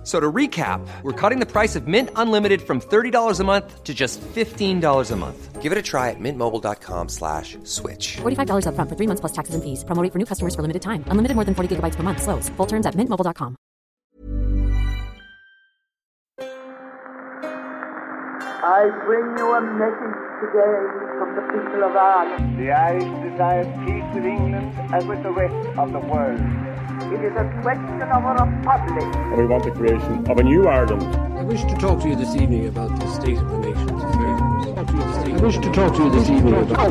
F- So to recap, we're cutting the price of Mint Unlimited from $30 a month to just $15 a month. Give it a try at mintmobile.com slash switch. $45 upfront for three months plus taxes and fees. Promo rate for new customers for limited time. Unlimited more than 40 gigabytes per month. Slows. Full terms at mintmobile.com. I bring you a message today from the people of Ireland. The Irish desire peace with England and with the rest of the world. It is a question of a republic. and we want the creation of a new Ireland. I wish to talk to you this evening about the state of the nation's affairs. I wish to talk to you this evening about.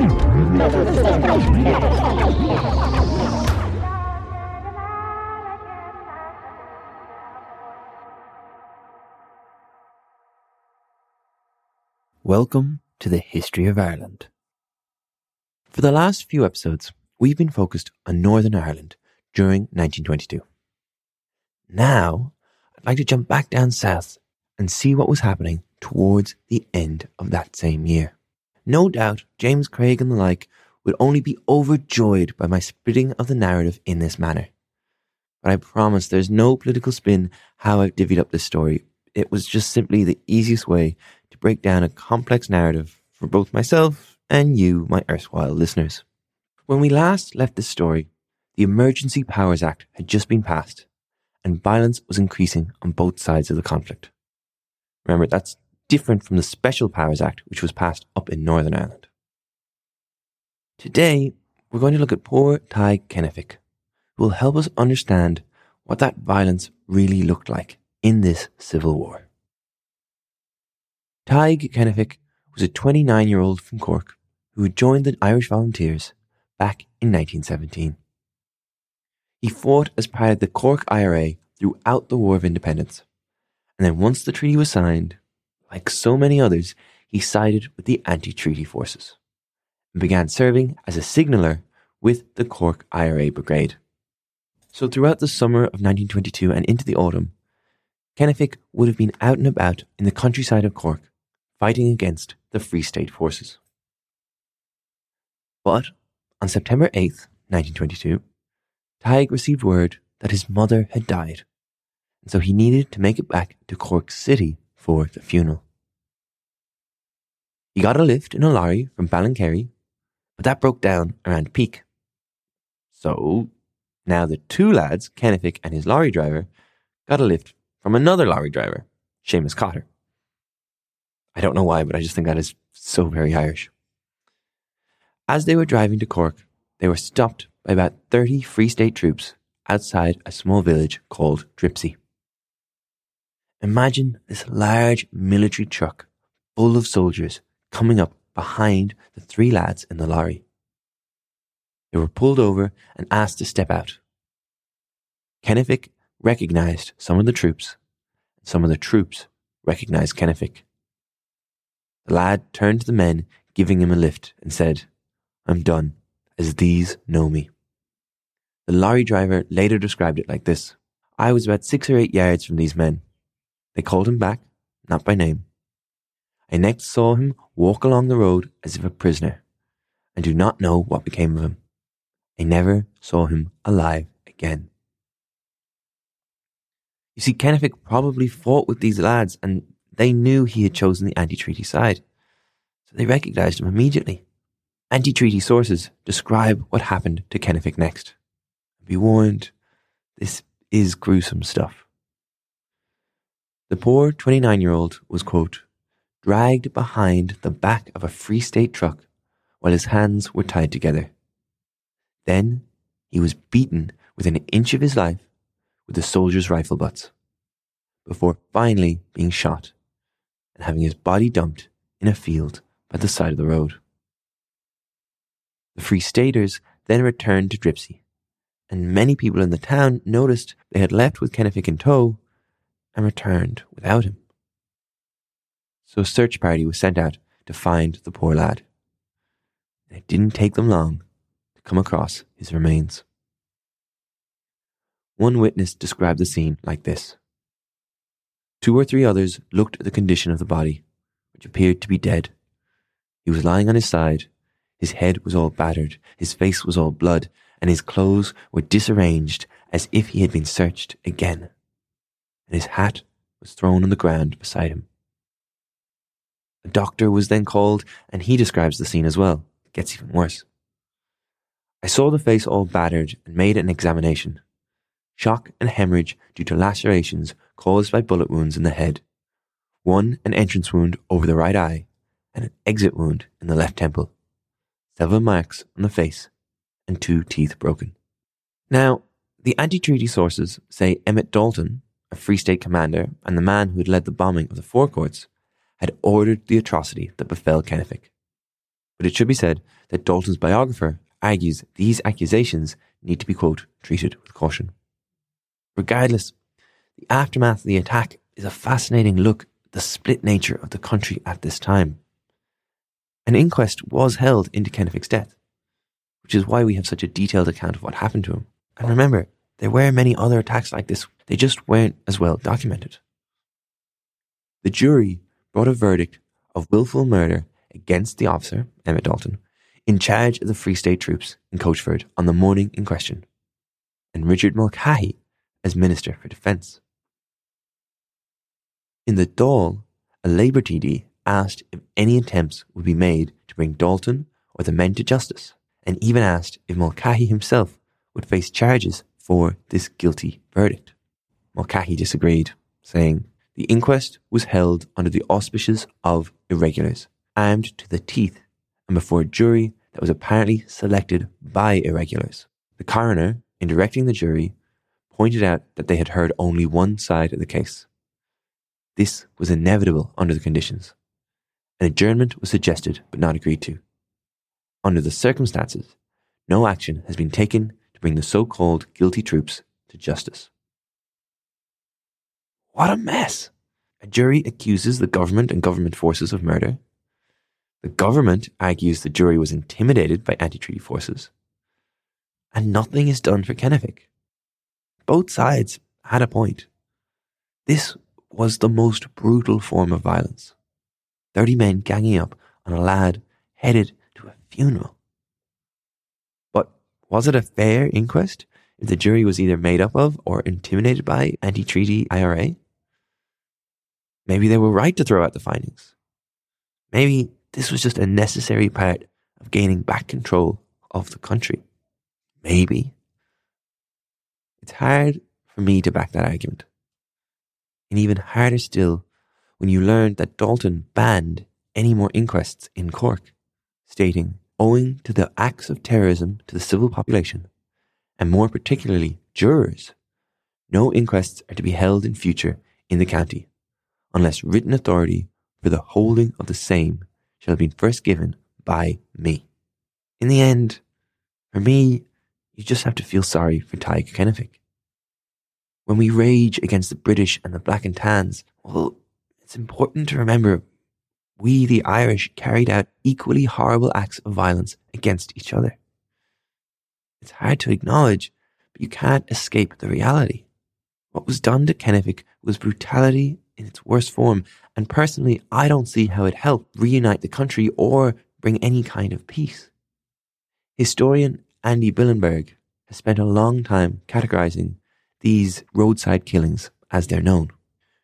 Welcome to the history of Ireland. For the last few episodes, we've been focused on Northern Ireland during 1922. Now, I'd like to jump back down south and see what was happening towards the end of that same year. No doubt, James Craig and the like would only be overjoyed by my splitting of the narrative in this manner. But I promise there's no political spin how I've divvied up this story. It was just simply the easiest way to break down a complex narrative for both myself and you, my erstwhile listeners. When we last left this story, the Emergency Powers Act had just been passed, and violence was increasing on both sides of the conflict. Remember, that's different from the Special Powers Act, which was passed up in Northern Ireland. Today, we're going to look at poor Tadhg Kennefick, who will help us understand what that violence really looked like in this civil war. Tadhg Kennefick was a 29 year old from Cork who had joined the Irish Volunteers back in 1917. He fought as part of the Cork IRA throughout the War of Independence, and then once the treaty was signed, like so many others, he sided with the anti treaty forces and began serving as a signaller with the Cork IRA Brigade. So throughout the summer of 1922 and into the autumn, Kennefick would have been out and about in the countryside of Cork, fighting against the Free State forces. But on September 8th, 1922, Tadhg received word that his mother had died, and so he needed to make it back to Cork City for the funeral. He got a lift in a lorry from Ballincarry, but that broke down around peak. So now the two lads, Kennefick and his lorry driver, got a lift from another lorry driver, Seamus Cotter. I don't know why, but I just think that is so very Irish. As they were driving to Cork, they were stopped by about 30 Free State troops outside a small village called Dripsey. Imagine this large military truck full of soldiers coming up behind the three lads in the lorry. They were pulled over and asked to step out. Kennefick recognized some of the troops, and some of the troops recognized Kennefick. The lad turned to the men, giving him a lift, and said, I'm done, as these know me. The lorry driver later described it like this I was about six or eight yards from these men. They called him back, not by name. I next saw him walk along the road as if a prisoner, and do not know what became of him. I never saw him alive again. You see, Kennefick probably fought with these lads, and they knew he had chosen the anti treaty side, so they recognized him immediately. Anti treaty sources describe what happened to Kennefick next. Be warned, this is gruesome stuff. The poor 29 year old was, quote, dragged behind the back of a Free State truck while his hands were tied together. Then he was beaten within an inch of his life with a soldier's rifle butts, before finally being shot and having his body dumped in a field by the side of the road. The Free Staters then returned to Dripsey, and many people in the town noticed they had left with Kennefick in tow and returned without him. So a search party was sent out to find the poor lad. And it didn't take them long to come across his remains. One witness described the scene like this Two or three others looked at the condition of the body, which appeared to be dead. He was lying on his side. His head was all battered, his face was all blood, and his clothes were disarranged as if he had been searched again. And his hat was thrown on the ground beside him. A doctor was then called, and he describes the scene as well. It gets even worse. I saw the face all battered and made an examination. Shock and hemorrhage due to lacerations caused by bullet wounds in the head. One an entrance wound over the right eye and an exit wound in the left temple. Several marks on the face and two teeth broken. Now, the anti-treaty sources say Emmett Dalton, a Free State commander and the man who had led the bombing of the Four Courts, had ordered the atrocity that befell Kennefick. But it should be said that Dalton's biographer argues these accusations need to be, quote, treated with caution. Regardless, the aftermath of the attack is a fascinating look at the split nature of the country at this time. An inquest was held into Kennefick's death, which is why we have such a detailed account of what happened to him. And remember, there were many other attacks like this, they just weren't as well documented. The jury brought a verdict of willful murder against the officer, Emmett Dalton, in charge of the Free State troops in Coachford on the morning in question, and Richard Mulcahy as Minister for Defence. In the Dáil, a Labour TD asked if any attempts would be made to bring Dalton or the men to justice, and even asked if Mulcahy himself would face charges for this guilty verdict. Mulcahy disagreed, saying, The inquest was held under the auspices of irregulars, armed to the teeth, and before a jury that was apparently selected by irregulars. The coroner, in directing the jury, pointed out that they had heard only one side of the case. This was inevitable under the conditions. An adjournment was suggested but not agreed to. Under the circumstances, no action has been taken to bring the so called guilty troops to justice. What a mess! A jury accuses the government and government forces of murder. The government argues the jury was intimidated by anti treaty forces. And nothing is done for Kennefick. Both sides had a point. This was the most brutal form of violence. 30 men ganging up on a lad headed to a funeral. But was it a fair inquest if the jury was either made up of or intimidated by anti treaty IRA? Maybe they were right to throw out the findings. Maybe this was just a necessary part of gaining back control of the country. Maybe. It's hard for me to back that argument. And even harder still when you learned that Dalton banned any more inquests in Cork, stating, owing to the acts of terrorism to the civil population, and more particularly jurors, no inquests are to be held in future in the county, unless written authority for the holding of the same shall have been first given by me. In the end, for me, you just have to feel sorry for Tadhg Kennefick. When we rage against the British and the Black and Tans, well, it's important to remember we, the Irish, carried out equally horrible acts of violence against each other. It's hard to acknowledge, but you can't escape the reality. What was done to Kennefick was brutality in its worst form, and personally, I don't see how it helped reunite the country or bring any kind of peace. Historian Andy Bielenberg has spent a long time categorizing these roadside killings as they're known,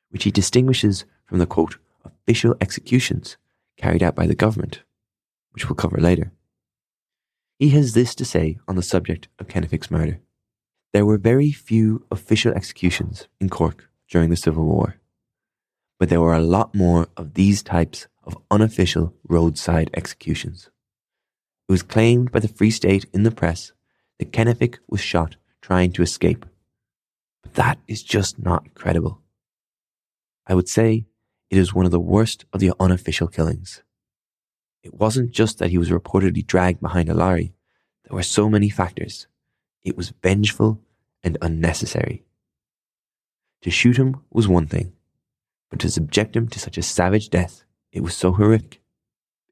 which he distinguishes from the quote, official executions carried out by the government, which we'll cover later. He has this to say on the subject of Kennefick's murder. There were very few official executions in Cork during the Civil War, but there were a lot more of these types of unofficial roadside executions. It was claimed by the Free State in the press that Kennefick was shot trying to escape. But that is just not credible. I would say it is one of the worst of the unofficial killings. It wasn't just that he was reportedly dragged behind a lorry. There were so many factors. It was vengeful and unnecessary. To shoot him was one thing, but to subject him to such a savage death, it was so horrific.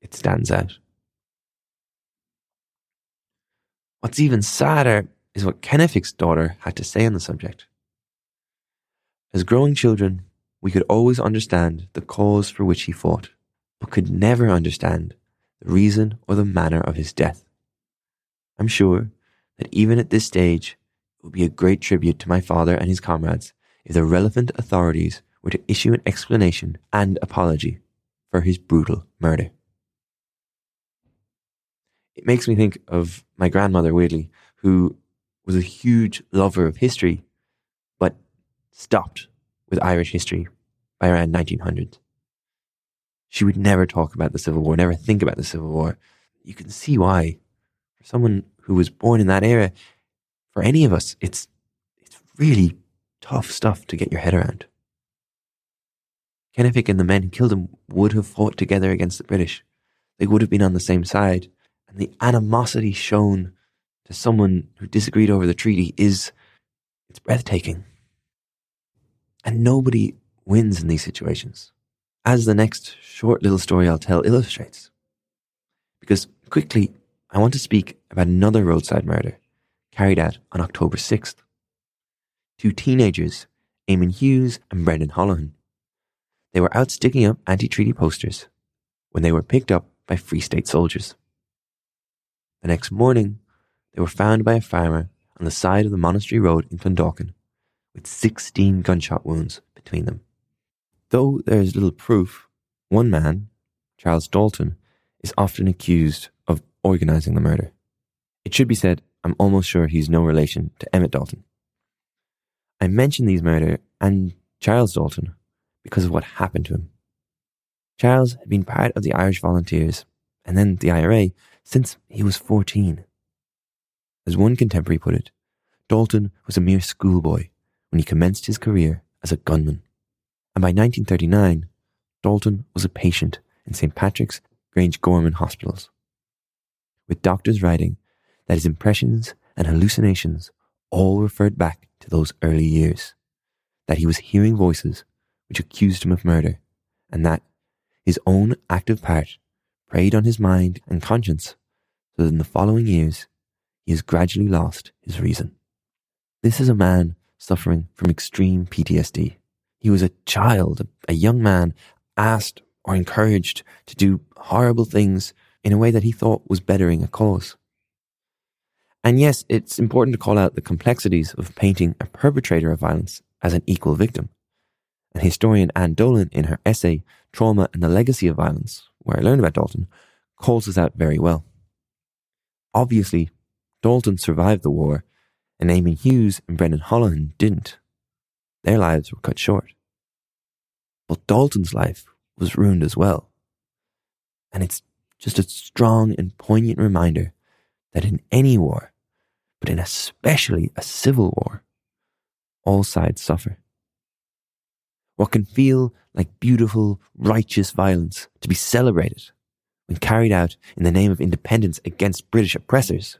It stands out. What's even sadder is what Kennefick's daughter had to say on the subject. As growing children, we could always understand the cause for which he fought, but could never understand the reason or the manner of his death. I'm sure that even at this stage, it would be a great tribute to my father and his comrades if the relevant authorities were to issue an explanation and apology for his brutal murder. It makes me think of my grandmother, Weirdly, who was a huge lover of history, but stopped with Irish history by around 1900. She would never talk about the Civil War, never think about the Civil War. You can see why. For someone who was born in that era, for any of us, it's, it's really tough stuff to get your head around. Kennefick and the men who killed him would have fought together against the British. They would have been on the same side. And the animosity shown to someone who disagreed over the treaty is it's breathtaking. And nobody wins in these situations, as the next short little story I'll tell illustrates. Because quickly, I want to speak about another roadside murder carried out on October 6th. Two teenagers, Eamon Hughes and Brendan Holohan, they were out sticking up anti treaty posters when they were picked up by Free State soldiers. The next morning, they were found by a farmer on the side of the monastery road in Clondalkin with 16 gunshot wounds between them. Though there is little proof, one man, Charles Dalton, is often accused of organising the murder. It should be said, I'm almost sure he's no relation to Emmett Dalton. I mention these murder and Charles Dalton because of what happened to him. Charles had been part of the Irish Volunteers and then the IRA since he was 14. As one contemporary put it, Dalton was a mere schoolboy when he commenced his career as a gunman. And by 1939, Dalton was a patient in St. Patrick's Grangegorman hospitals, with doctors writing that his impressions and hallucinations all referred back to those early years, that he was hearing voices which accused him of murder, and that his own active part preyed on his mind and conscience, so that in the following years he has gradually lost his reason. This is a man suffering from extreme PTSD. He was a child, a young man, asked or encouraged to do horrible things in a way that he thought was bettering a cause. And yes, it's important to call out the complexities of painting a perpetrator of violence as an equal victim. And historian Anne Dolan, in her essay, Trauma and the Legacy of Violence, where I learned about Dalton, calls this out very well. Obviously, Dalton survived the war, and Eamon Hughes and Brendan Holohan didn't. Their lives were cut short. But Dalton's life was ruined as well. And it's just a strong and poignant reminder that in any war, but in especially a civil war, all sides suffer. What can feel like beautiful, righteous violence to be celebrated when carried out in the name of independence against British oppressors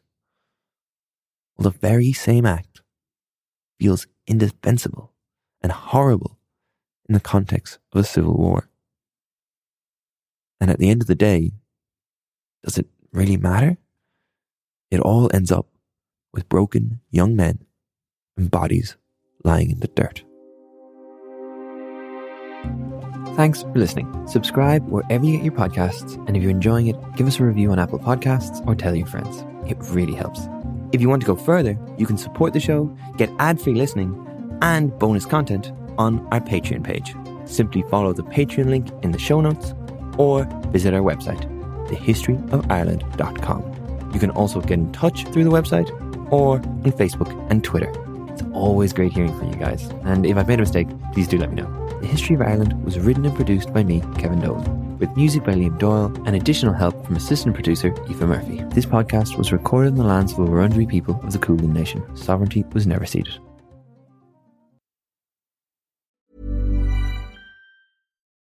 well, the very same act feels indefensible and horrible in the context of a civil war. And at the end of the day, does it really matter? It all ends up with broken young men and bodies lying in the dirt. Thanks for listening. Subscribe wherever you get your podcasts, and if you're enjoying it, give us a review on Apple Podcasts or tell your friends. It really helps. If you want to go further, you can support the show, get ad free listening, and bonus content on our Patreon page. Simply follow the Patreon link in the show notes or visit our website, thehistoryofireland.com. You can also get in touch through the website or on Facebook and Twitter. It's always great hearing from you guys. And if I've made a mistake, please do let me know. The History of Ireland was written and produced by me, Kevin Dolan with music by Liam Doyle and additional help from assistant producer Eva Murphy. This podcast was recorded in the lands of the Wurundjeri people of the Kulin Nation. Sovereignty was never ceded.